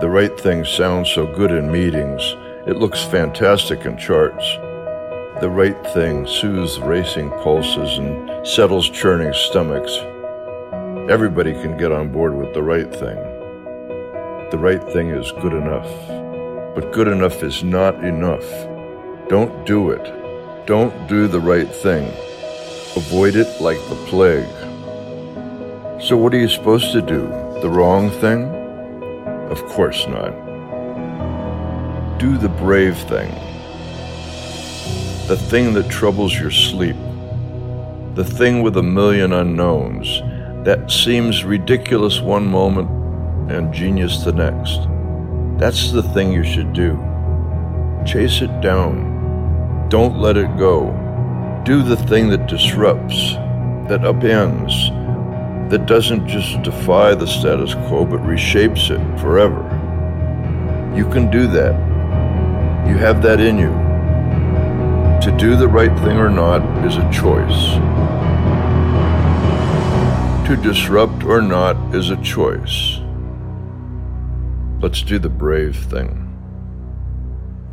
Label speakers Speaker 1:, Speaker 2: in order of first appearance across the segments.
Speaker 1: The right thing sounds so good in meetings. It looks fantastic in charts. The right thing soothes racing pulses and settles churning stomachs. Everybody can get on board with the right thing. The right thing is good enough. But good enough is not enough. Don't do it. Don't do the right thing. Avoid it like the plague. So, what are you supposed to do? The wrong thing? Of course not. Do the brave thing. The thing that troubles your sleep. The thing with a million unknowns that seems ridiculous one moment and genius the next. That's the thing you should do. Chase it down. Don't let it go. Do the thing that disrupts, that upends, that doesn't just defy the status quo but reshapes it forever. You can do that. You have that in you. To do the right thing or not is a choice. To disrupt or not is a choice. Let's do the brave thing.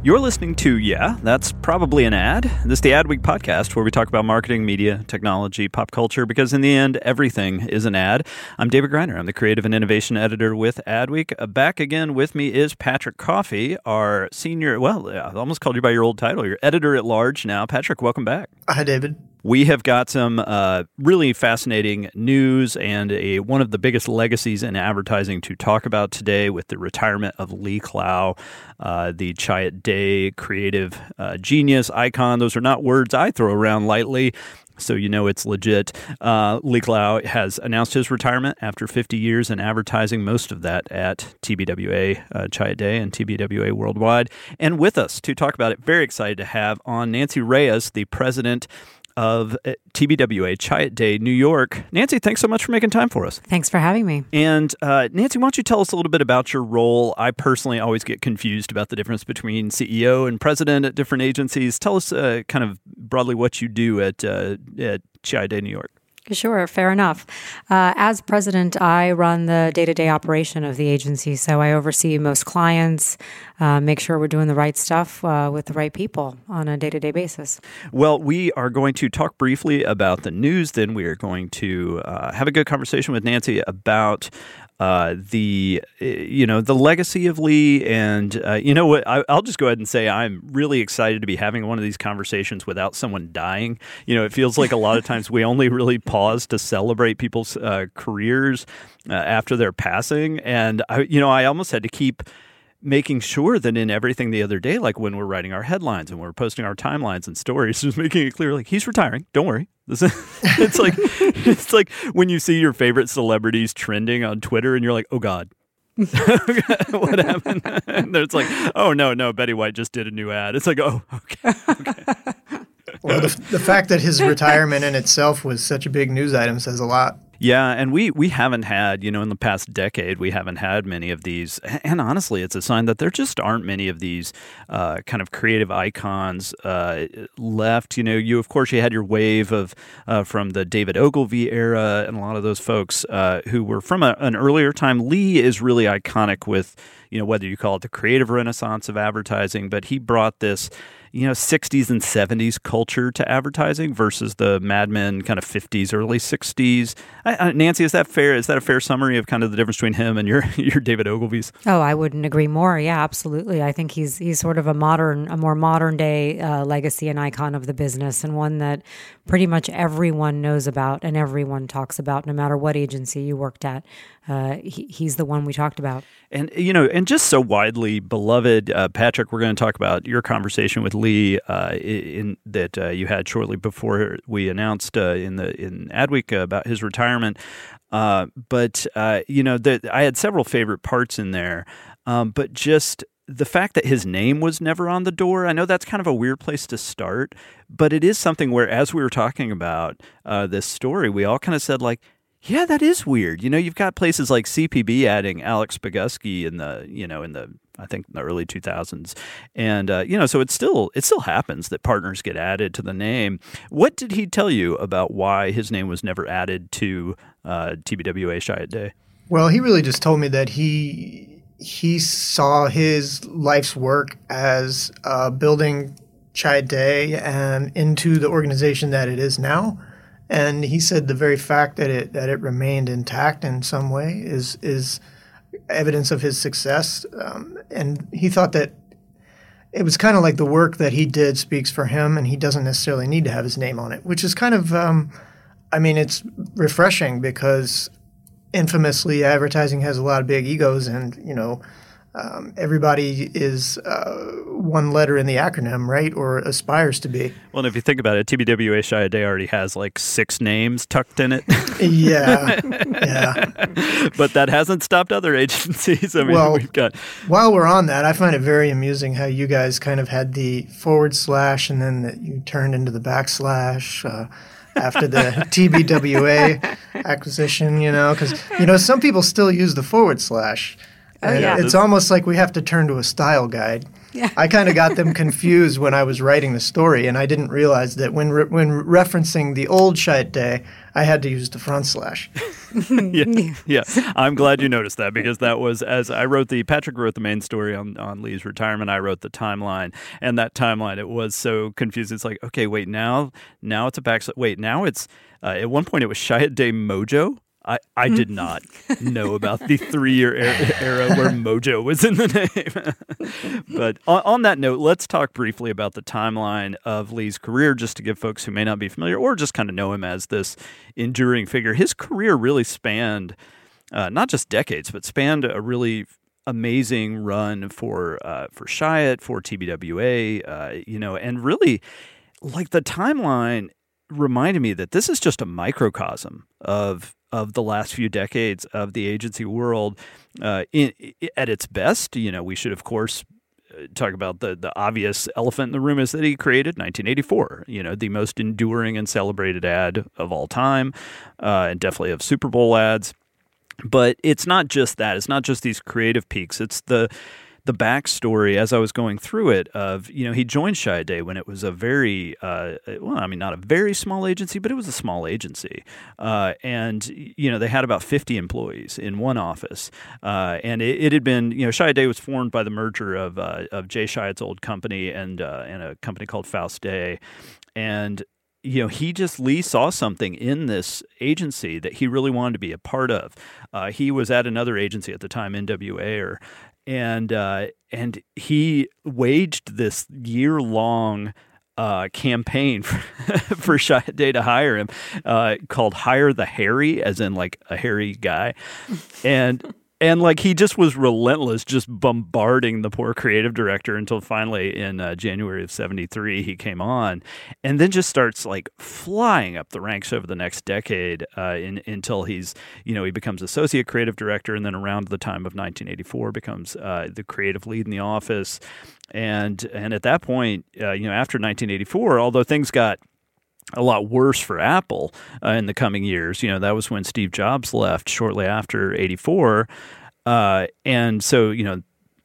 Speaker 2: You're listening to Yeah, that's probably an ad. This is the Adweek podcast where we talk about marketing, media, technology, pop culture, because in the end, everything is an ad. I'm David Griner. I'm the creative and innovation editor with Adweek. Uh, back again with me is Patrick Coffey, our senior, well, I almost called you by your old title. You're editor at large now. Patrick, welcome back.
Speaker 3: Hi, David.
Speaker 2: We have got some uh, really fascinating news and a one of the biggest legacies in advertising to talk about today with the retirement of Lee Clow, uh, the Chiat Day creative uh, genius icon. Those are not words I throw around lightly. So you know it's legit. Uh, Lee Clow has announced his retirement after 50 years in advertising, most of that at TBWA uh, Day and TBWA Worldwide. And with us to talk about it, very excited to have on Nancy Reyes, the president of uh, TBWA Chiat Day New York. Nancy, thanks so much for making time for us.
Speaker 4: Thanks for having me.
Speaker 2: And uh, Nancy, why don't you tell us a little bit about your role? I personally always get confused about the difference between CEO and president at different agencies. Tell us uh, kind of broadly what you do at, uh, at Chiat Day New York.
Speaker 4: Sure, fair enough. Uh, as president, I run the day to day operation of the agency. So I oversee most clients, uh, make sure we're doing the right stuff uh, with the right people on a day to day basis.
Speaker 2: Well, we are going to talk briefly about the news. Then we are going to uh, have a good conversation with Nancy about uh, the you know the legacy of Lee, and uh, you know what? I, will just go ahead and say I'm really excited to be having one of these conversations without someone dying. You know, it feels like a lot of times we only really pause to celebrate people's uh, careers uh, after their passing, and I, you know, I almost had to keep making sure that in everything the other day, like when we're writing our headlines and we're posting our timelines and stories, just making it clear, like he's retiring. Don't worry. it's like it's like when you see your favorite celebrities trending on Twitter and you're like, oh God. what happened? and it's like, oh no, no, Betty White just did a new ad. It's like, oh, okay. okay.
Speaker 3: well, the, the fact that his retirement in itself was such a big news item says a lot.
Speaker 2: Yeah, and we we haven't had, you know, in the past decade, we haven't had many of these. And honestly, it's a sign that there just aren't many of these uh, kind of creative icons uh, left. You know, you of course you had your wave of uh, from the David Ogilvy era, and a lot of those folks uh, who were from a, an earlier time. Lee is really iconic with, you know, whether you call it the creative renaissance of advertising, but he brought this you know 60s and 70s culture to advertising versus the Mad Men kind of 50s early 60s. I, I, Nancy, is that fair? Is that a fair summary of kind of the difference between him and your your David Ogilvy's?
Speaker 4: Oh, I wouldn't agree more. Yeah, absolutely. I think he's he's sort of a modern, a more modern day uh, legacy and icon of the business, and one that pretty much everyone knows about and everyone talks about, no matter what agency you worked at. Uh, he, he's the one we talked about.
Speaker 2: And you know, and just so widely beloved, uh, Patrick. We're going to talk about your conversation with Lee uh, in that uh, you had shortly before we announced uh, in the in Adweek about his retirement. Uh, but you know, the, I had several favorite parts in there. Um, but just the fact that his name was never on the door, I know that's kind of a weird place to start, but it is something where, as we were talking about uh, this story, we all kind of said, like, yeah, that is weird. You know, you've got places like CPB adding Alex Bogusky in the, you know, in the I think in the early 2000s, and uh, you know, so it still it still happens that partners get added to the name. What did he tell you about why his name was never added to uh, TBWA Chiat Day?
Speaker 3: Well, he really just told me that he he saw his life's work as uh, building Chiat Day and into the organization that it is now. And he said the very fact that it that it remained intact in some way is is evidence of his success. Um, and he thought that it was kind of like the work that he did speaks for him, and he doesn't necessarily need to have his name on it, which is kind of, um, I mean, it's refreshing because infamously advertising has a lot of big egos, and you know um, everybody is uh, one letter in the acronym, right? Or aspires to be.
Speaker 2: Well, and if you think about it, TBWA Chiat Day already has like six names tucked in it.
Speaker 3: yeah, yeah.
Speaker 2: But that hasn't stopped other agencies. I mean,
Speaker 3: well,
Speaker 2: we've got.
Speaker 3: While we're on that, I find it very amusing how you guys kind of had the forward slash and then that you turned into the backslash. Uh, after the TBWA acquisition, you know, because you know some people still use the forward slash.
Speaker 4: Oh, yeah.
Speaker 3: It's almost like we have to turn to a style guide.
Speaker 4: Yeah.
Speaker 3: I kind of got them confused when I was writing the story, and I didn't realize that when re- when referencing the old Chiat Day, I had to use the front slash.
Speaker 2: yeah, yeah. I'm glad you noticed that because that was as I wrote the Patrick wrote the main story on on Lee's retirement. I wrote the timeline, and that timeline it was so confusing. It's like, okay, wait, now now it's a back. Wait, now it's uh, at one point it was Chiat Day Mojo. I, I did not know about the three year era, where Mojo was in the name. but on, on, that note, let's talk briefly about the timeline of Lee's career, just to give folks who may not be familiar or just kind of know him as this enduring figure. His career really spanned uh, not just decades, but spanned a really amazing run for uh, for Chiat, for TBWA, uh, you know, and really like the timeline reminded me that this is just a microcosm of of the last few decades of the agency world uh, in, at its best. You know, we should, of course, uh, talk about the the obvious elephant in the room is that he created 1984. You know, the most enduring and celebrated ad of all time, uh, and definitely of Super Bowl ads. But it's not just that. It's not just these creative peaks. It's the the backstory as I was going through it of you know he joined Chiat Day when it was a very uh, well I mean not a very small agency but it was a small agency. Uh, and you know they had about 50 employees in one office. Uh, and it, it, had been you know Chiat Day was formed by the merger of uh, of Jay Chiat's old company and uh, and a company called Faust Day. And you know, he just Lee saw something in this agency that he really wanted to be a part of. Uh, he was at another agency at the time, NWA, or and uh, and he waged this year long uh, campaign for, for to hire him, uh, called "Hire the Hairy," as in like a hairy guy, and and like he just was relentless, just bombarding the poor creative director until finally in uh, January of '73 he came on, and then just starts like flying up the ranks over the next decade uh, in, until he's you know he becomes associate creative director, and then around the time of 1984 becomes uh, the creative lead in the office, and and at that point uh, you know after 1984, although things got a lot worse for Apple uh, in the coming years. You know, that was when Steve Jobs left shortly after 84. Uh, and so, you know,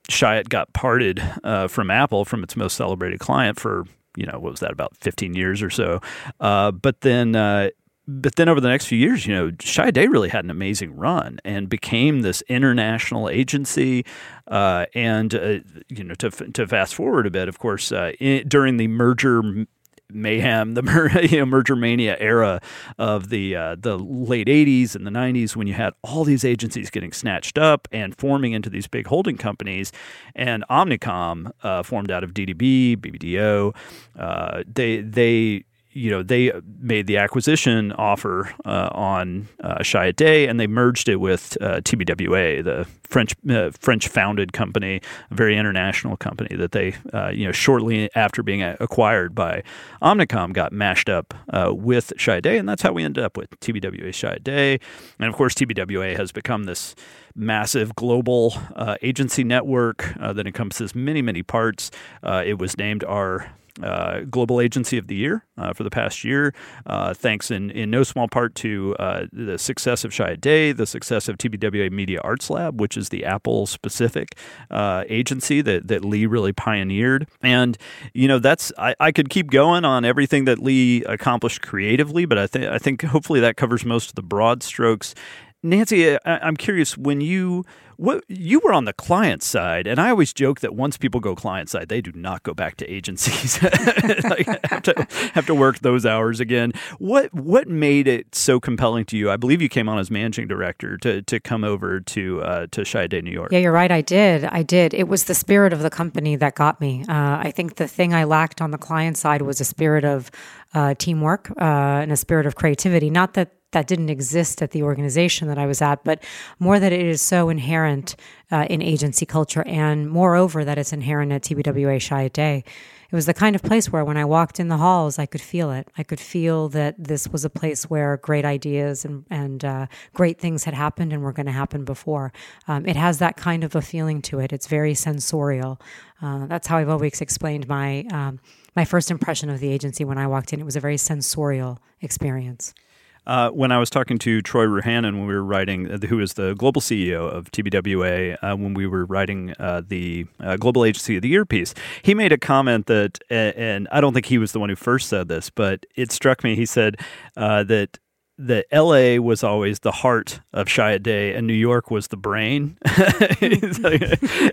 Speaker 2: Chiat got parted uh, from Apple, from its most celebrated client for, you know, what was that, about 15 years or so. Uh, but then, uh, but then over the next few years, you know, Chiat/Day really had an amazing run and became this international agency. Uh, and uh, you know, to to fast forward a bit, of course, uh, in, during the merger mayhem, the mer- you know, merger mania era of the uh, the late '80s and the '90s, when you had all these agencies getting snatched up and forming into these big holding companies, and Omnicom uh, formed out of DDB, BBDO, uh, they they you know, they made the acquisition offer uh, on uh, Chiat/Day, and they merged it with uh, TBWA, the French uh, French founded company, a very international company that they, uh, you know, shortly after being acquired by Omnicom, got mashed up uh, with Chiat/Day, and that's how we ended up with TBWA Chiat/Day, and of course TBWA has become this massive global agency network that encompasses many, many parts. It was named our uh, Global Agency of the Year uh, for the past year, uh, thanks in, in no small part to uh, the success of Chiat/Day, the success of TBWA Media Arts Lab, which is the Apple specific uh, agency that, that Lee really pioneered. And, you know, that's, I, I could keep going on everything that Lee accomplished creatively, but I, th- I think hopefully that covers most of the broad strokes. Nancy, I, I'm curious when you what you were on the client side, and I always joke that once people go client side, they do not go back to agencies. like, have to have to work those hours again. What what made it so compelling to you? I believe you came on as managing director to to come over to uh, to Chiat/Day, New York.
Speaker 4: Yeah, you're right. I did. I did. It was the spirit of the company that got me. Uh, I think the thing I lacked on the client side was a spirit of uh, teamwork uh, and a spirit of creativity. Not that that didn't exist at the organization that I was at, but more that it is so inherent uh, in agency culture, and moreover that it's inherent at TBWA Chiat/Day. It was the kind of place where when I walked in the halls, I could feel it. I could feel that this was a place where great ideas and, and uh, great things had happened and were going to happen before. Um, it has that kind of a feeling to it. It's very sensorial. Uh, that's how I've always explained my um, my first impression of the agency when I walked in. It was a very sensorial experience.
Speaker 2: Uh, when I was talking to Troy Ruhanen when we were writing, uh, who is the global CEO of TBWA, uh, when we were writing uh, the uh, Global Agency of the Year piece, he made a comment that, and I don't think he was the one who first said this, but it struck me. He said that that LA was always the heart of Chiat/Day and New York was the brain.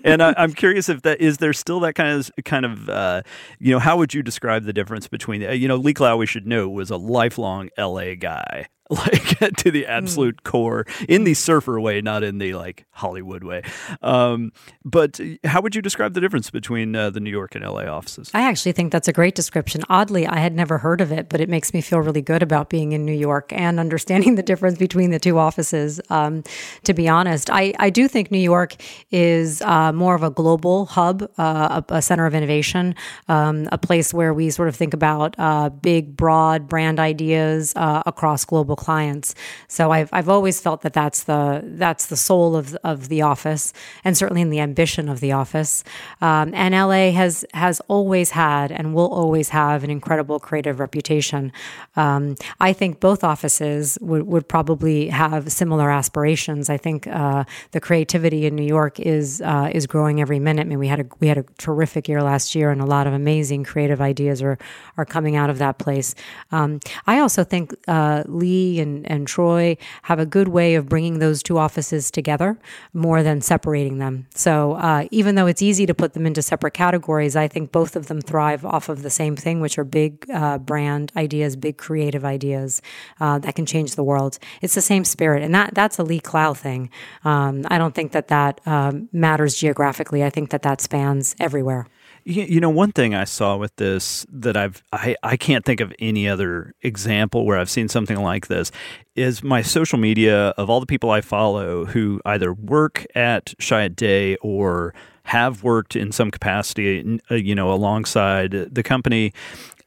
Speaker 2: and I, am curious if that is there still that kind of kind of uh, you know how would you describe the difference between you know Lee Clow we should know was a lifelong LA guy like to the absolute mm. core in the surfer way, not in the like Hollywood way. Um, but how would you describe the difference between uh, the New York and LA offices?
Speaker 4: I actually think that's a great description. Oddly, I had never heard of it, but it makes me feel really good about being in New York and understanding the difference between the two offices. Um, to be honest, I, I do think New York is uh, more of a global hub, uh, a, a, center of innovation, um, a place where we sort of think about uh, big, broad brand ideas uh, across global clients. So I've I've always felt that that's the that's the soul of of the office, and certainly in the ambition of the office. Um, and LA has has always had and will always have an incredible creative reputation. Um, I think both offices would would probably have similar aspirations. I think uh, the creativity in New York is uh, is growing every minute. I mean, we had a we had a terrific year last year, and a lot of amazing creative ideas are are coming out of that place. Um, I also think uh, Lee and, and Troy have a good way of bringing those two offices together more than separating them. So uh, even though it's easy to put them into separate categories, I think both of them thrive off of the same thing, which are big uh, brand ideas, big creative ideas uh, that can change the world. It's the same spirit, and that that's a Lee Clow thing. Um, I don't think that that um, matters geographically. I think that that spans everywhere.
Speaker 2: You know, one thing I saw with this that I've I, I can't think of any other example where I've seen something like this is my social media of all the people I follow who either work at Chiat/Day or have worked in some capacity, uh, you know, alongside the company.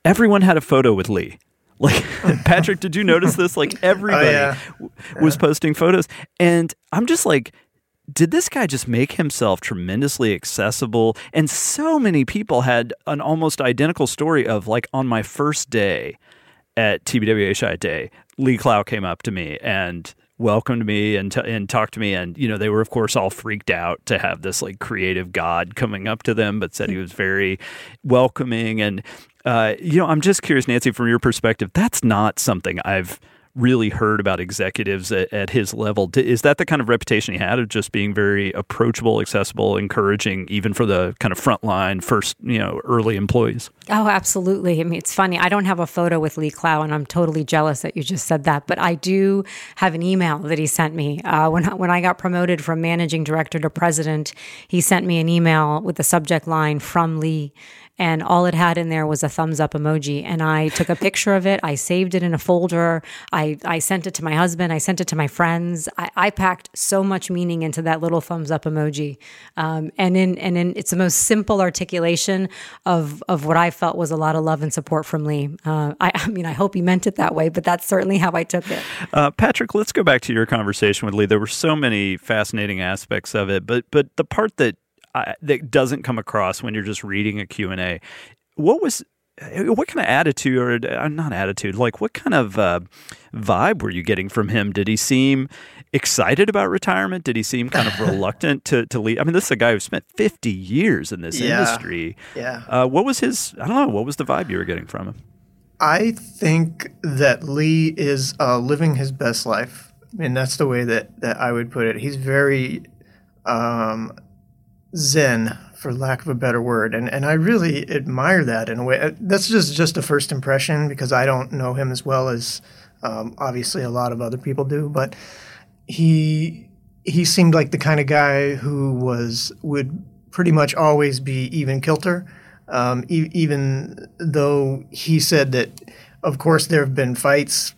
Speaker 2: Everyone had a photo with Lee. Like Patrick, did you notice this? Like everybody oh, yeah. was yeah. posting photos, and I'm just like, did this guy just make himself tremendously accessible? And so many people had an almost identical story of like on my first day at TBWA Chiat/Day, Lee Clow came up to me and welcomed me and t- and talked to me and you know they were of course all freaked out to have this like creative god coming up to them but said he was very welcoming and uh, you know I'm just curious Nancy from your perspective that's not something I've really heard about executives at, at, his level. Is that the kind of reputation he had of just being very approachable, accessible, encouraging, even for the kind of frontline, first, you know, early employees?
Speaker 4: Oh, absolutely. I mean, it's funny. I don't have a photo with Lee Clow, and I'm totally jealous that you just said that. But I do have an email that he sent me uh, when when I got promoted from managing director to president. He sent me an email with the subject line "from Lee." And all it had in there was a thumbs up emoji. And I took a picture of it. I saved it in a folder. I, I sent it to my husband. I sent it to my friends. I, I packed so much meaning into that little thumbs up emoji. Um, and in and in it's the most simple articulation of of what I felt was a lot of love and support from Lee. Uh, I, I, mean, I hope he meant it that way, but that's certainly how I took it.
Speaker 2: Uh, Patrick, let's go back to your conversation with Lee. There were so many fascinating aspects of it, but but the part that that doesn't come across when you're just reading a Q&A. What was what kind of attitude or uh, not attitude like what kind of uh, vibe were you getting from him? Did he seem excited about retirement? Did he seem kind of reluctant to, to leave? I mean this is a guy who spent 50 years in this
Speaker 3: yeah.
Speaker 2: industry.
Speaker 3: Yeah.
Speaker 2: Uh, what was his i don't know what was the vibe you were getting from him?
Speaker 3: I think that lee is uh, living his best life. I mean that's the way that, that i would put it. He's very um, zen for lack of a better word and and I really admire that in a way. That's just just a first impression because I don't know him as well as um, obviously a lot of other people do but he he seemed like the kind of guy who was would pretty much always be even kilter. Um, e- even though he said that of course there have been fights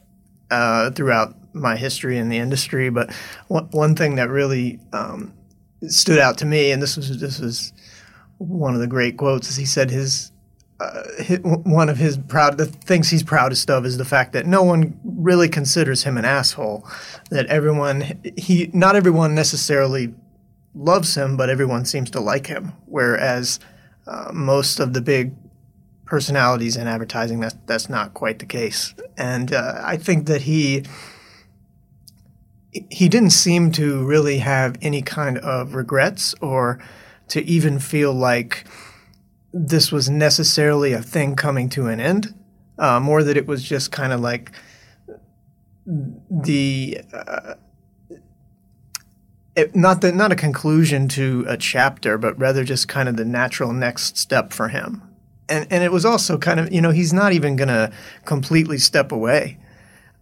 Speaker 3: uh, throughout my history in the industry but one, one thing that really um, stood out to me, and this was this was one of the great quotes. Is he said his, uh, his, one of his proud the things he's proudest of is the fact that no one really considers him an asshole. That everyone he not everyone necessarily loves him, but everyone seems to like him. Whereas uh, most of the big personalities in advertising, that's that's not quite the case. And uh, I think that he he didn't seem to really have any kind of regrets or to even feel like this was necessarily a thing coming to an end. Uh, more that it was just kind of like the uh, it, not the not a conclusion to a chapter, but rather just kind of the natural next step for him. And and it was also kind of you know he's not even going to completely step away.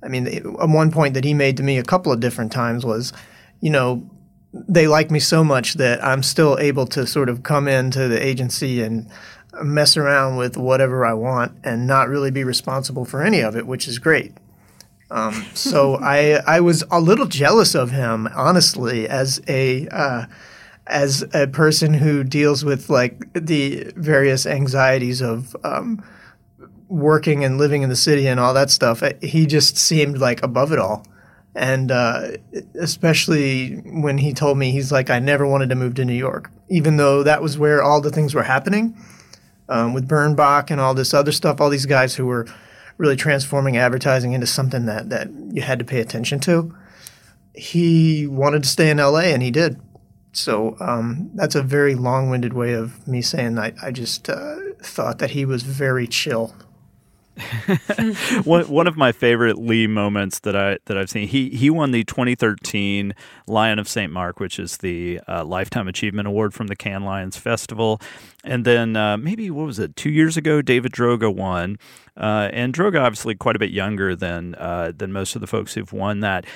Speaker 3: I mean, one point that he made to me a couple of different times was, you know, they like me so much that I'm still able to sort of come into the agency and mess around with whatever I want and not really be responsible for any of it, which is great. Um, so I I was a little jealous of him, honestly, as a uh, as a person who deals with like the various anxieties of um, working and living in the city and all that stuff, he just seemed like above it all. And uh, especially when he told me, he's like, I never wanted to move to New York, even though that was where all the things were happening um, with Bernbach and all this other stuff, all these guys who were really transforming advertising into something that, that you had to pay attention to. He wanted to stay in LA, and he did. So um, that's a very long winded way of me saying I, I just uh, thought that he was very chill
Speaker 2: one one of my favorite Lee moments that I that I've seen. He he won the 2013 Lion of St. Mark, which is the uh, Lifetime Achievement Award from the Cannes Lions Festival, and then uh, maybe what was it two years ago? David Droga won, uh, and Droga obviously quite a bit younger than uh, than most of the folks who've won that.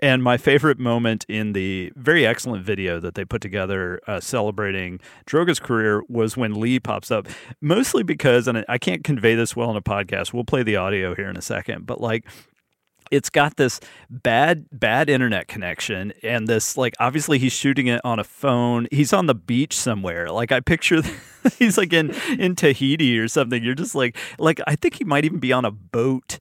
Speaker 2: And my favorite moment in the very excellent video that they put together uh, celebrating Droga's career was when Lee pops up, mostly because, and I can't convey this well in a podcast. We'll play the audio here in a second, but like it's got this bad bad internet connection and this like obviously he's shooting it on a phone. He's on the beach somewhere. Like i picture he's like in in tahiti or something. You're just like like i think he might even be on a boat.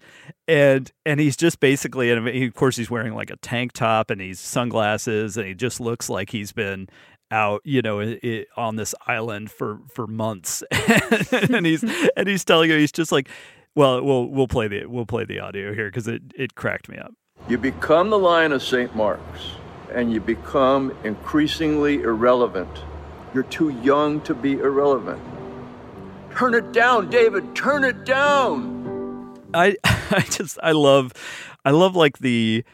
Speaker 2: And and he's just basically and of course he's wearing like a tank top and he's sunglasses and he just looks like he's been out, you know, it, on this island for for months, and he's and he's telling you he's just like, well, we'll we'll play the we'll play the audio here because it it cracked me up.
Speaker 1: You become the Lion of St. Mark's, and you become increasingly irrelevant. You're too young to be irrelevant. Turn it down, David. Turn it down.
Speaker 2: I I just I love I love like the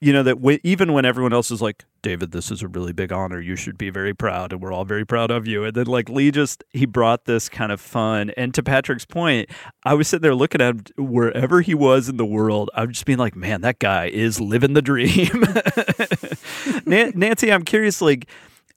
Speaker 2: you know that w- even when everyone else is like david this is a really big honor. You should be very proud and we're all very proud of you. And then like lee just he brought this kind of fun and to patrick's point i was sitting there looking at him wherever he was in the world i'm just being like man that guy is living the dream. Nancy i'm curious like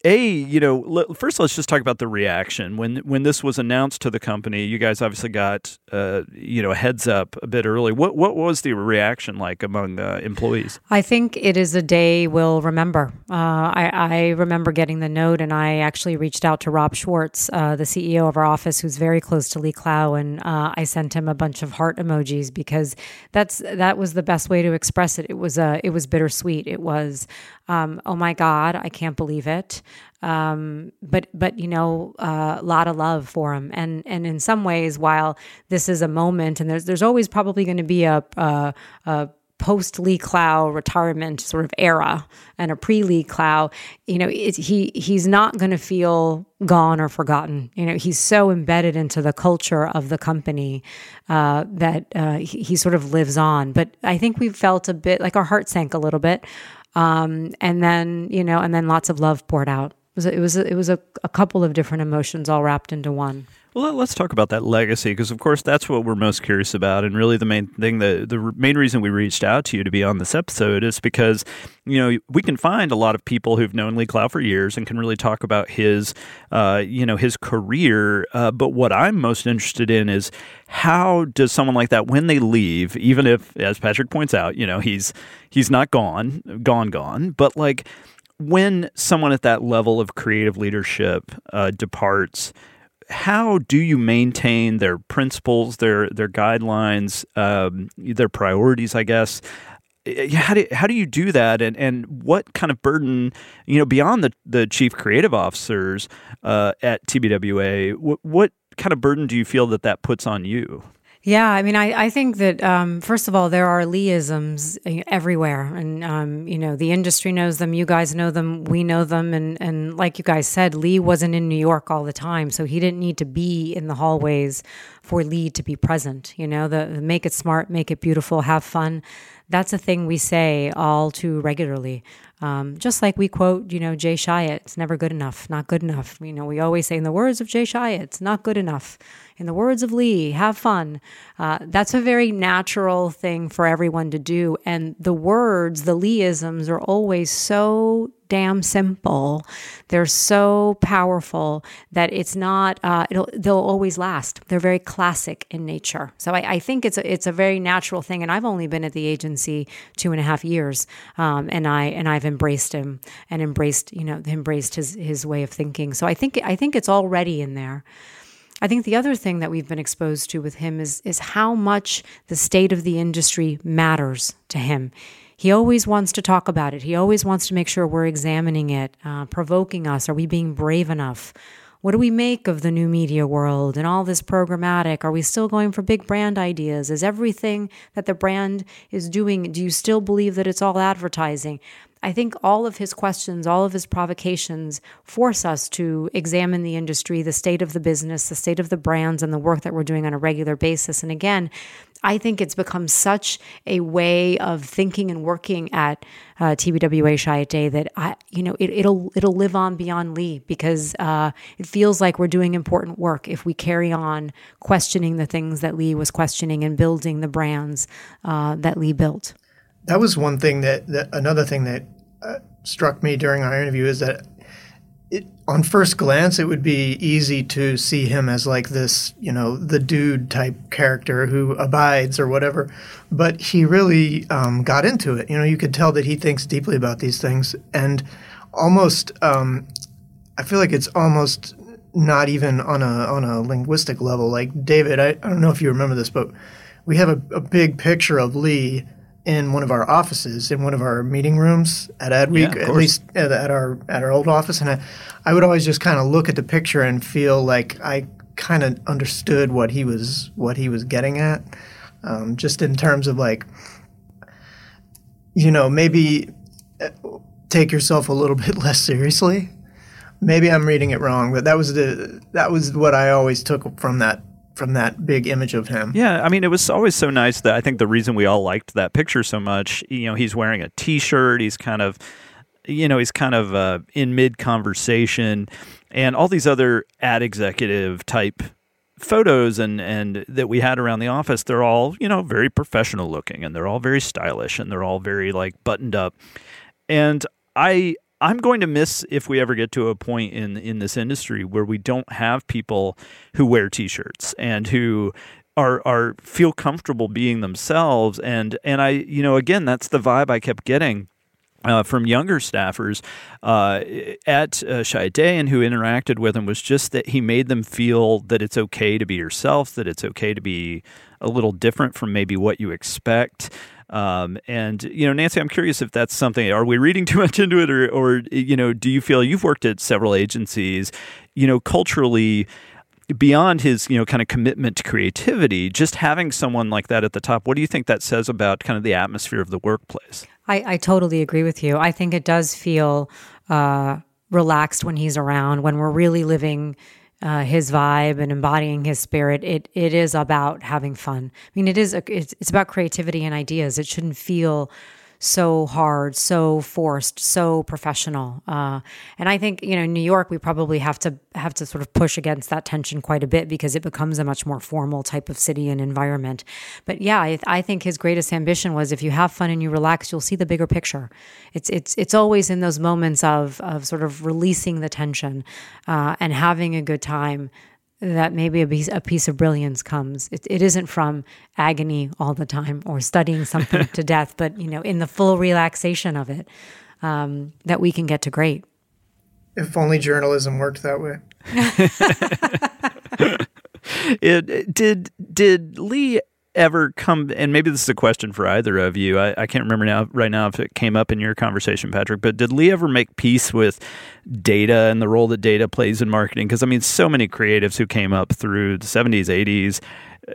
Speaker 2: a you know first let's just talk about the reaction. When when this was announced to the company you guys obviously got uh, you know a heads up a bit early. What what was the reaction like among uh, employees?
Speaker 4: I think it is a day we'll remember. Uh, I, I, remember getting the note and i actually reached out to rob schwartz uh, the ceo of our office who's very close to lee clow and uh, i sent him a bunch of heart emojis because that's that was the best way to express it. It was a it was bittersweet. It was um, oh my God, I can't believe it. Um, but but you know, a uh, lot of love for him, and and in some ways, while this is a moment, and there's there's always probably going to be a, a, a post Lee Clow retirement sort of era and a pre Lee Clow, you know, he he's not going to feel gone or forgotten. You know, he's so embedded into the culture of the company uh, that uh, he, he, sort of lives on. But I think we felt a bit like our heart sank a little bit um, and then, you know, and then lots of love poured out. It was, it was, a, it was a, a couple of different emotions all wrapped into one.
Speaker 2: Well, let's talk about that legacy because, of course, that's what we're most curious about, and really the main thing, the the main reason we reached out to you to be on this episode is because you know we can find a lot of people who've known Lee Clow for years and can really talk about his, uh, you know, his career. Uh, but what I'm most interested in is how does someone like that, when they leave, even if, as Patrick points out, you know, he's he's not gone, gone, gone, but like when someone at that level of creative leadership uh, departs how do you maintain their principles, their their guidelines, um, their priorities? I guess. How do how do you do that, and and what kind of burden you know beyond the the chief creative officers uh, at TBWA? What, what kind of burden do you feel that that puts on you?
Speaker 4: Yeah, I mean, I, I think that um, first of all, there are Leeisms uh, everywhere, and um, you know, the industry knows them. You guys know them. We know them, and and like you guys said, Lee wasn't in New York all the time, so he didn't need to be in the hallways for Lee to be present. You know, the, the make it smart, make it beautiful, have fun. That's a thing we say all too regularly. Um, just like we quote, you know, Jay Chiat, it's never good enough, not good enough. You know, we always say in the words of Jay Chiat, it's not good enough. In the words of Lee, have fun. Uh, that's a very natural thing for everyone to do. And the words, the Leeisms, are always so damn simple. They're so powerful that it's not. Uh, they'll always last. They're very classic in nature. So I, I, think it's a, it's a very natural thing. And I've only been at the agency two and a half years, um, and I and I've embraced him and embraced you know embraced his his way of thinking. So I think I think it's already in there. I think the other thing that we've been exposed to with him is is how much the state of the industry matters to him. He always wants to talk about it. He always wants to make sure we're examining it, uh, provoking us. Are we being brave enough? What do we make of the new media world and all this programmatic? Are we still going for big brand ideas? Is everything that the brand is doing, do you still believe that it's all advertising? I think all of his questions, all of his provocations force us to examine the industry, the state of the business, the state of the brands, and the work that we're doing on a regular basis. And again, I think it's become such a way of thinking and working at uh, TBWA Chiat Day that I, you know, it, will it'll live on beyond Lee because uh, it feels like we're doing important work if we carry on questioning the things that Lee was questioning and building the brands uh, that Lee built
Speaker 3: that was one thing that, that another thing that uh, struck me during our interview is that it, on first glance, it would be easy to see him as like this, you know, the dude type character who abides or whatever. But he really um, got into it. You know, you could tell that he thinks deeply about these things, and almost, um, I feel like it's almost not even on a on a linguistic level. Like David, I, I don't know if you remember this, but we have a, a big picture of Lee in one of our offices, in one of our meeting rooms at Adweek, yeah, at least at, at, our at our old office, and I, I would always just kind of look at the picture and feel like I kind of understood what he was what he was getting at, um, just in terms of like, you know, maybe uh, take yourself a little bit less seriously. Maybe I'm reading it wrong, but that was the that was what I always took from that from that big image of him.
Speaker 2: Yeah, I mean, it was always so nice that I think the reason we all liked that picture so much, you know, he's wearing a T-shirt, he's kind of, you know, he's kind of uh, in mid conversation, and all these other ad executive type photos and and that we had around the office they're all you know very professional looking and they're all very stylish and they're all very like buttoned up and i i'm going to miss if we ever get to a point in in this industry where we don't have people who wear t-shirts and who are are feel comfortable being themselves and and i you know again that's the vibe i kept getting uh, from younger staffers uh, at uh, Day and who interacted with him was just that he made them feel that it's okay to be yourself, that it's okay to be a little different from maybe what you expect. Um, and you know, Nancy, I'm curious if that's something. Are we reading too much into it, or, or you know, do you feel you've worked at several agencies? You know, culturally, beyond his you know kind of commitment to creativity just having someone like that at the top what do you think that says about kind of the atmosphere of the workplace
Speaker 4: i, I totally agree with you i think it does feel uh, relaxed when he's around when we're really living uh, his vibe and embodying his spirit it it is about having fun. I mean it is it's, it's about creativity and ideas. It shouldn't feel so hard, so forced, so professional. Uh, and I think you know, in New York, we probably have to have to sort of push against that tension quite a bit because it becomes a much more formal type of city and environment. But yeah, I, I think his greatest ambition was if you have fun and you relax, you'll see the bigger picture. It's it's it's always in those moments of of sort of releasing the tension uh, and having a good time that maybe a piece, a piece of brilliance comes. It, it isn't from agony all the time or studying something to death, but you know, in the full relaxation of it, um, that we can get to great.
Speaker 3: If only journalism worked that way.
Speaker 2: it did. Did Lee ever come and maybe this is a question for either of you. I, I, can't remember now right now if it came up in your conversation patrick but did lee ever make peace with data and the role that data plays in marketing? Because i mean so many creatives who came up through the 70s 80s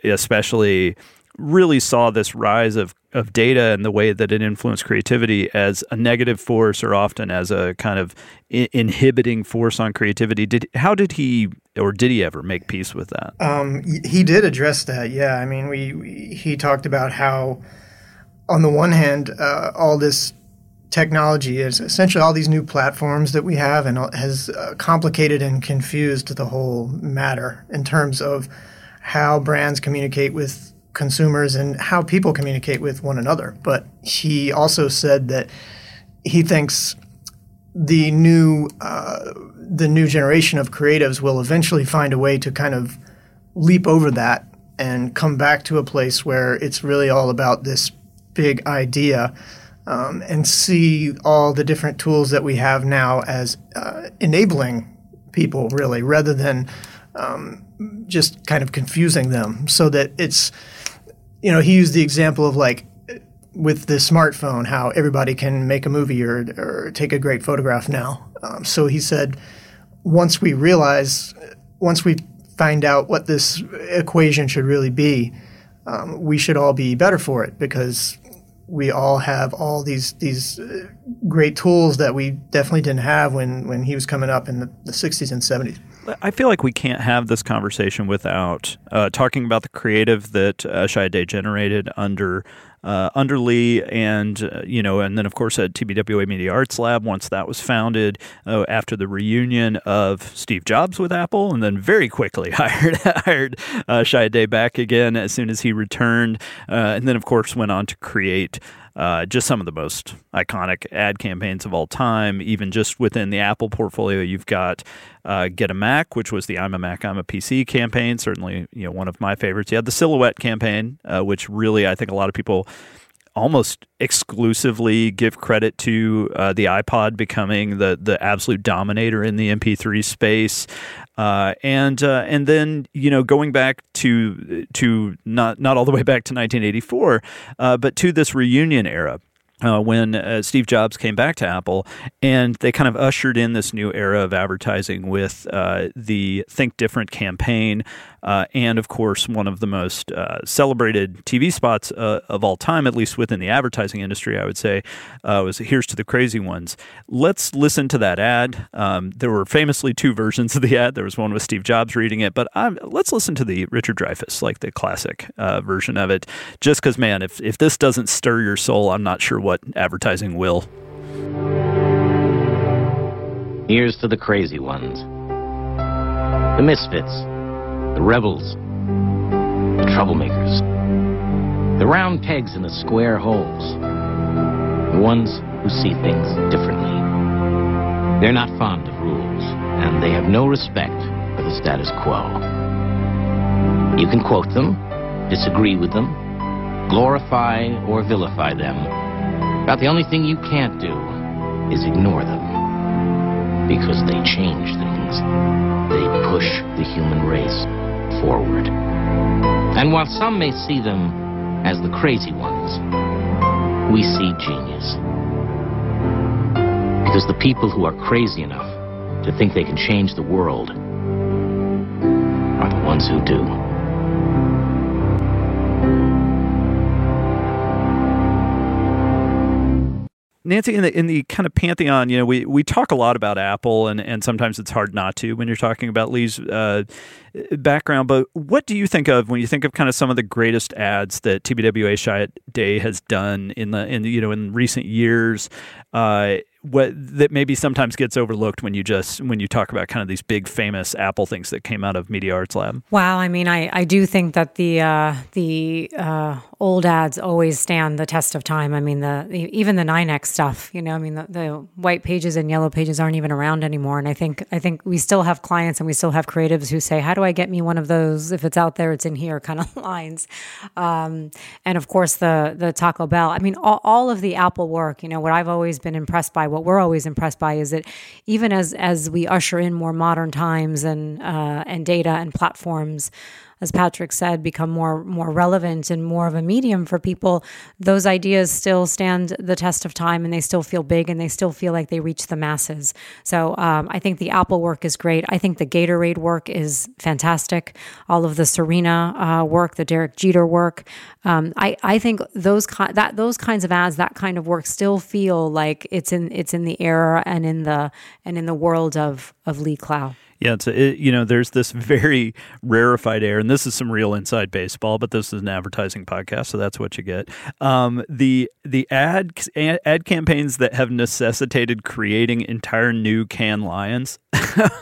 Speaker 2: especially really saw this rise of, of data and the way that it influenced creativity as a negative force or often as a kind of inhibiting force on creativity. Did how did he or did he ever make peace with that?
Speaker 3: Um, he did address that. Yeah, I mean, we, we he talked about how on the one hand, uh, all this technology is essentially all these new platforms that we have and has uh, complicated and confused the whole matter in terms of how brands communicate with consumers and how people communicate with one another. But he also said that he thinks the new uh, the new generation of creatives will eventually find a way to kind of leap over that and come back to a place where it's really all about this big idea um, and see all the different tools that we have now as uh, enabling people really rather than um, just kind of confusing them so that it's you know, he used the example of like with the smartphone, how everybody can make a movie or, or take a great photograph now. Um, so he said, once we realize, once we find out what this equation should really be, um, we should all be better for it because we all have all these these uh, great tools that we definitely didn't have when when he was coming up in the, the 60s and 70s.
Speaker 2: I feel like we can't have this conversation without uh, talking about the creative that uh, Day generated under uh, under Lee, and uh, you know, and then of course at TBWA Media Arts Lab once that was founded uh, after the reunion of Steve Jobs with Apple, and then very quickly hired hired uh, Day back again as soon as he returned, uh, and then of course went on to create. Uh, just some of the most iconic ad campaigns of all time. Even just within the Apple portfolio, you've got uh, Get a Mac, which was the I'm a Mac, I'm a PC campaign. Certainly, you know, one of my favorites. You had the Silhouette campaign, uh, which really I think a lot of people almost exclusively give credit to uh, the iPod becoming the the absolute dominator in the MP3 space, uh, and uh, and then you know going back to to not not all the way back to 1984, uh, but to this reunion era uh, when uh, Steve Jobs came back to Apple, and they kind of ushered in this new era of advertising with uh, the Think Different campaign, uh, and of course, one of the most uh, celebrated TV spots uh, of all time, at least within the advertising industry, I would say, was "Here's to the Crazy Ones." Let's listen to that ad. Um, there were famously two versions of the ad. There was one with Steve Jobs reading it, but I'm, let's listen to the Richard Dreyfuss, like the classic version of it. Just because, man, if if this doesn't stir your soul, I'm not sure what advertising will.
Speaker 5: Here's to the crazy ones. The misfits. The rebels. The troublemakers. The round pegs in the square holes. The ones who see things differently. They're not fond of rules, and they have no respect for the status quo. You can quote them, disagree with them, glorify or vilify them, about the only thing you can't do is ignore them. Because they change things. They push the human race forward. And while some may see them as the crazy ones, we see genius. Because the people who are crazy enough to think they can change the world are the ones who do.
Speaker 2: Nancy, in the in the kind of pantheon, you know, we, we talk a lot about Apple, and, and sometimes it's hard not to when you're talking about Lee's uh, background. But what do you think of when you think of kind of some of the greatest ads that TBWA Chiat Day has done in the in you know in recent years? Uh, what that maybe sometimes gets overlooked when you just when you talk about kind of these big famous Apple things that came out of Media Arts Lab.
Speaker 4: Wow, I mean, I, I do think that the uh, the uh, old ads always stand the test of time. I mean, the, even the NYNEX stuff. You know, I mean, the, the, white pages and yellow pages aren't even around anymore. And I think I think we still have clients and we still have creatives who say, "How do I get me one of those? If it's out there, it's in here." Kind of lines. Um, and of course, the the Taco Bell. I mean, all, all of the Apple work. You know, what I've always been impressed by what we're always impressed by is that even as as we usher in more modern times and uh, and data and platforms as Patrick said, become more more relevant and more of a medium for people, those ideas still stand the test of time and they still feel big and they still feel like they reach the masses. So um, I think the Apple work is great. I think the Gatorade work is fantastic. All of the Serena uh, work, the Derek Jeter work. Um, I I think those ki- that those kinds of ads, that kind of work, still feel like it's in it's in the era and in the and in the world of of Lee Clow.
Speaker 2: Yeah, it's it, you know, there's this very rarefied air, and this is some real inside baseball, but this is an advertising podcast, so that's what you get. Um, the the ad ad campaigns that have necessitated creating entire new Cannes Lions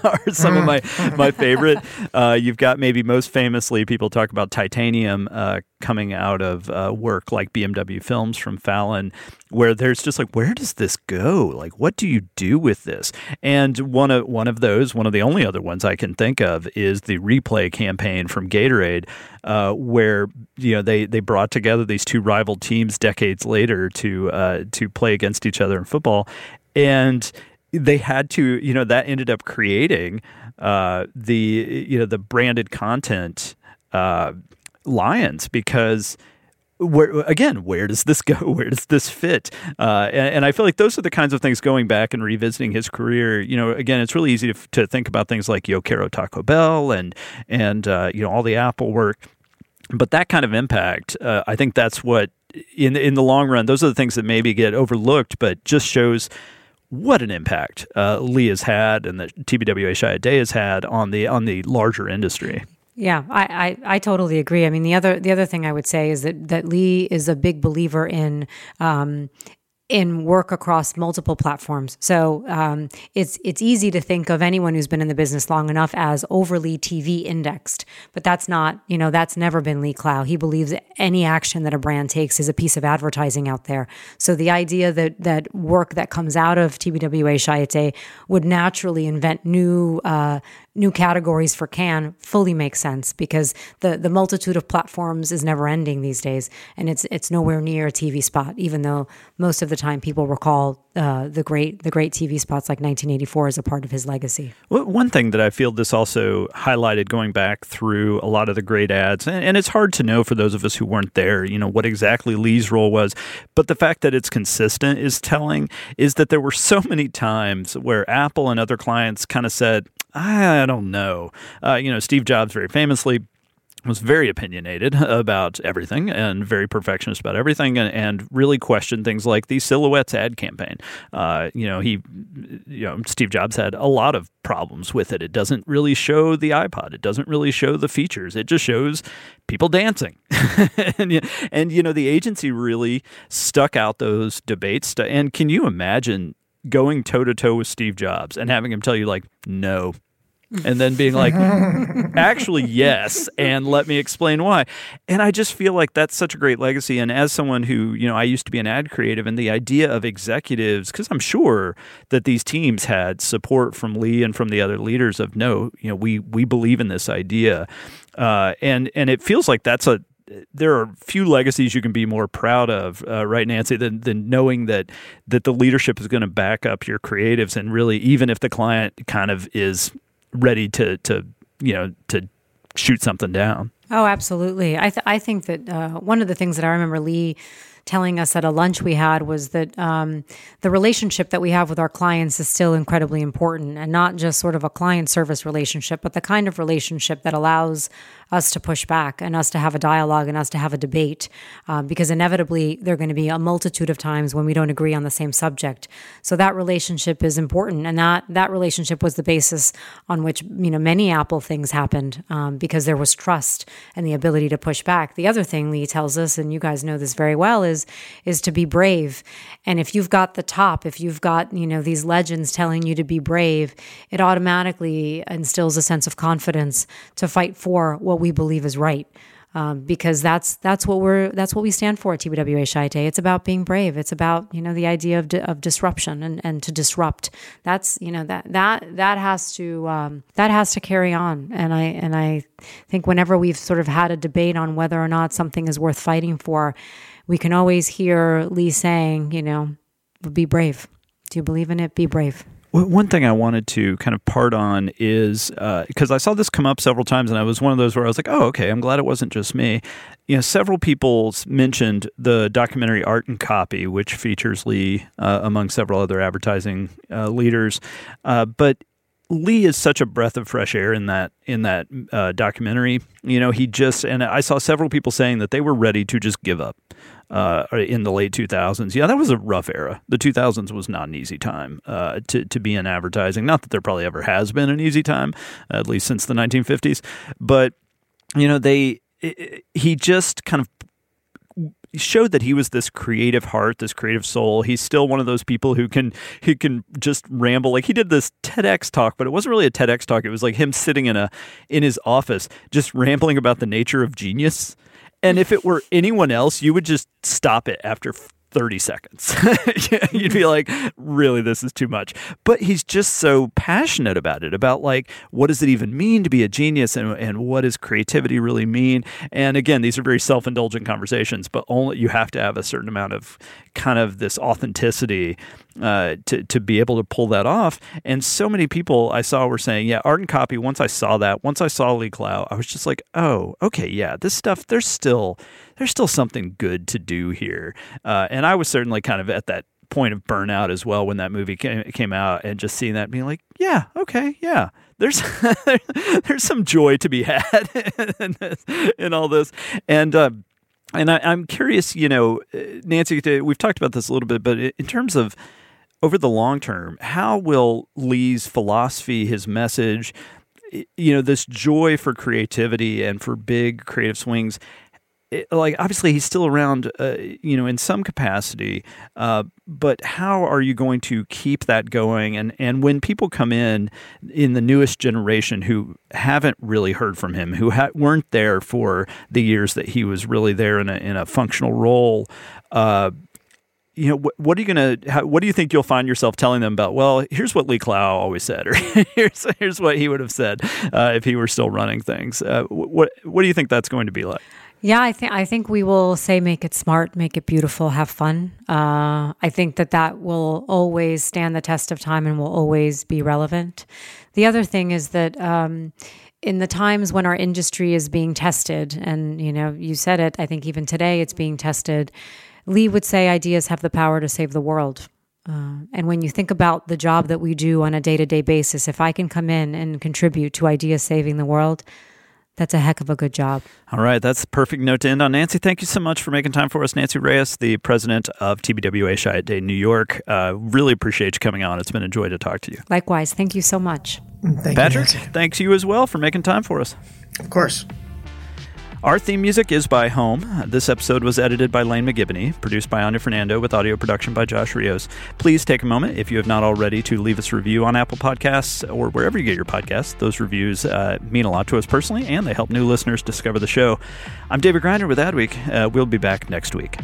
Speaker 2: are some of my my favorite. Uh, you've got maybe most famously, people talk about titanium uh, coming out of uh, work like BMW Films from Fallon, where there's just like, where does this go? Like, what do you do with this? And one of one of those, one of the only other ones I can think of, is the replay campaign from Gatorade, uh, where you know they they brought together these two rival teams decades later to uh, to play against each other in football, and they had to you know that ended up creating uh, the you know the branded content uh, lions because where again where does this go? Where does this fit? Uh, and, and, i feel like those are the kinds of things going back and revisiting his career. You know again it's really easy to, to think about things like yo quiero taco bell and and uh, you know all the apple work. But that kind of impact uh, i think that's what in in the long run those are the things that maybe get overlooked but just shows what an impact uh, Lee has had and that TBWA Chiat Day has had on the on the larger industry.
Speaker 4: Yeah, I, I, I, totally agree. I mean, the other the other thing I would say is that that Lee is a big believer in um, in work across multiple platforms. So um, it's it's easy to think of anyone who's been in the business long enough as overly TV indexed, but that's not you know that's never been Lee Clow. He believes any action that a brand takes is a piece of advertising out there. So the idea that that work that comes out of TBWA Chiat would naturally invent new. Uh, new categories for Cannes fully make sense because the the multitude of platforms is never ending these days, and it's it's nowhere near a TV spot. Even though most of the time people recall uh, the great the great TV spots like 1984 as a part of his legacy.
Speaker 2: Well, one thing that I feel this also highlighted going back through a lot of the great ads, and, and it's hard to know for those of us who weren't there, you know, what exactly Lee's role was, but the fact that it's consistent is telling. Is that there were so many times where Apple and other clients kind of said, I don't know. Uh, you know, Steve Jobs very famously was very opinionated about everything and very perfectionist about everything and, and really questioned things like the silhouettes ad campaign. Uh, you know, he, you know, Steve Jobs had a lot of problems with it. It doesn't really show the iPod. It doesn't really show the features. It just shows people dancing. and, and, you know, the agency really stuck out those debates. And can you imagine going toe to toe with Steve Jobs and having him tell you, like, no, and then being like, actually, yes, and let me explain why. And I just feel like that's such a great legacy. And as someone who, you know, I used to be an ad creative, and the idea of executives, because I'm sure that these teams had support from Lee and from the other leaders of no, you know, we we believe in this idea, uh, and and it feels like that's a there are few legacies you can be more proud of, uh, right, Nancy, than, than knowing that that the leadership is going to back up your creatives, and really, even if the client kind of is ready to to you know to shoot something down.
Speaker 4: Oh, absolutely. I th- I think that uh, one of the things that I remember Lee telling us at a lunch we had was that um, the relationship that we have with our clients is still incredibly important and not just sort of a client service relationship, but the kind of relationship that allows us to push back and us to have a dialogue and us to have a debate um, because inevitably there are going to be a multitude of times when we don't agree on the same subject. So that relationship is important and that that relationship was the basis on which you know many apple things happened um, because there was trust and the ability to push back. The other thing lee tells us and you guys know this very well is is to be brave and if you've got the top if you've got you know these legends telling you to be brave it automatically instills a sense of confidence to fight for what we believe is right. Um, because that's that's what we're that's what we stand for at TBWA Chiat. It's about being brave. It's about you know the idea of, di- of disruption and, and to disrupt. That's you know that that that has to um, that has to carry on. And I and I think whenever we've sort of had a debate on whether or not something is worth fighting for, we can always hear Lee saying, you know, be brave. Do you believe in it? Be brave.
Speaker 2: One thing I wanted to kind of part on is because uh, I saw this come up several times, and I was one of those where I was like, "Oh, okay, I'm glad it wasn't just me." You know, several people mentioned the documentary Art and Copy, which features Lee uh, among several other advertising uh, leaders, uh, but Lee is such a breath of fresh air in that in that uh, documentary. You know, he just and I saw several people saying that they were ready to just give up uh, in the late 2000s. Yeah, that was a rough era. The 2000s was not an easy time uh, to to be in advertising. Not that there probably ever has been an easy time, at least since the 1950s. But you know, they it, he just kind of showed that he was this creative heart, this creative soul. He's still one of those people who can who can just ramble. Like he did this TEDx talk, but it wasn't really a TEDx talk. It was like him sitting in a in his office just rambling about the nature of genius. And if it were anyone else, you would just stop it after 30 seconds. You'd be like, really, this is too much. But he's just so passionate about it, about like, what does it even mean to be a genius and, and what does creativity really mean? And again, these are very self indulgent conversations, but only you have to have a certain amount of kind of this authenticity uh, to, to be able to pull that off. And so many people I saw were saying, yeah, art and copy, once I saw that, once I saw Lee Clow, I was just like, oh, okay, yeah, this stuff, there's still, there's still something good to do here. Uh, and I was certainly kind of at that point of burnout as well when that movie came, came out and just seeing that being like, yeah, okay, yeah. There's there's some joy to be had in, this, in all this, and uh, and I, am curious, you know, uh, Nancy, we've talked about this a little bit, but in terms of over the long term, how will Lee's philosophy, his message, you know, this joy for creativity and for big creative swings, like obviously he's still around, uh, you know, in some capacity. Uh, but how are you going to keep that going? And and when people come in in the newest generation who haven't really heard from him, who ha- weren't there for the years that he was really there in a in a functional role. Uh, you know, what, what are you going to, what do you think you'll find yourself telling them about? Well, here's what Lee Clow always said, or here's, here's what he would have said uh, if he were still running things. Uh, what, what do you think that's going to be like?
Speaker 4: Yeah, I think I think we will say make it smart, make it beautiful, have fun. Uh, I think that that will always stand the test of time and will always be relevant. The other thing is that um, in the times when our industry is being tested, and you know, you said it. I think even today it's being tested. Lee would say ideas have the power to save the world. Uh, and when you think about the job that we do on a day to day basis, if I can come in and contribute to ideas saving the world, that's a heck of a good job.
Speaker 2: All right, that's a perfect note to end on. Nancy, thank you so much for making time for us. Nancy Reyes, the president of TBWA Chiat Day New York. Uh, really appreciate you coming on. It's been a joy to talk to you.
Speaker 4: Likewise. Thank you so much.
Speaker 3: Thank
Speaker 2: Patrick,
Speaker 3: you,
Speaker 2: thanks you as well for making time for us.
Speaker 3: Of course.
Speaker 2: Our theme music is by Home. This episode was edited by Lane McGivney, produced by Anya Fernando, with audio production by Josh Rios. Please take a moment, if you have not already, to leave us a review on Apple Podcasts or wherever you get your podcasts. Those reviews uh, mean a lot to us personally, and they help new listeners discover the show. I'm David Griner with Adweek. Uh, we'll be back next week.